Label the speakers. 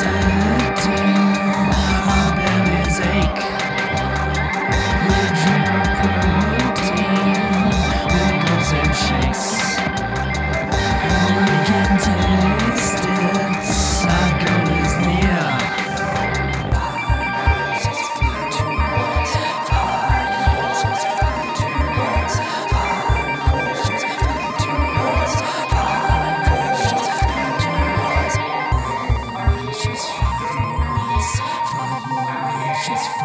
Speaker 1: sun.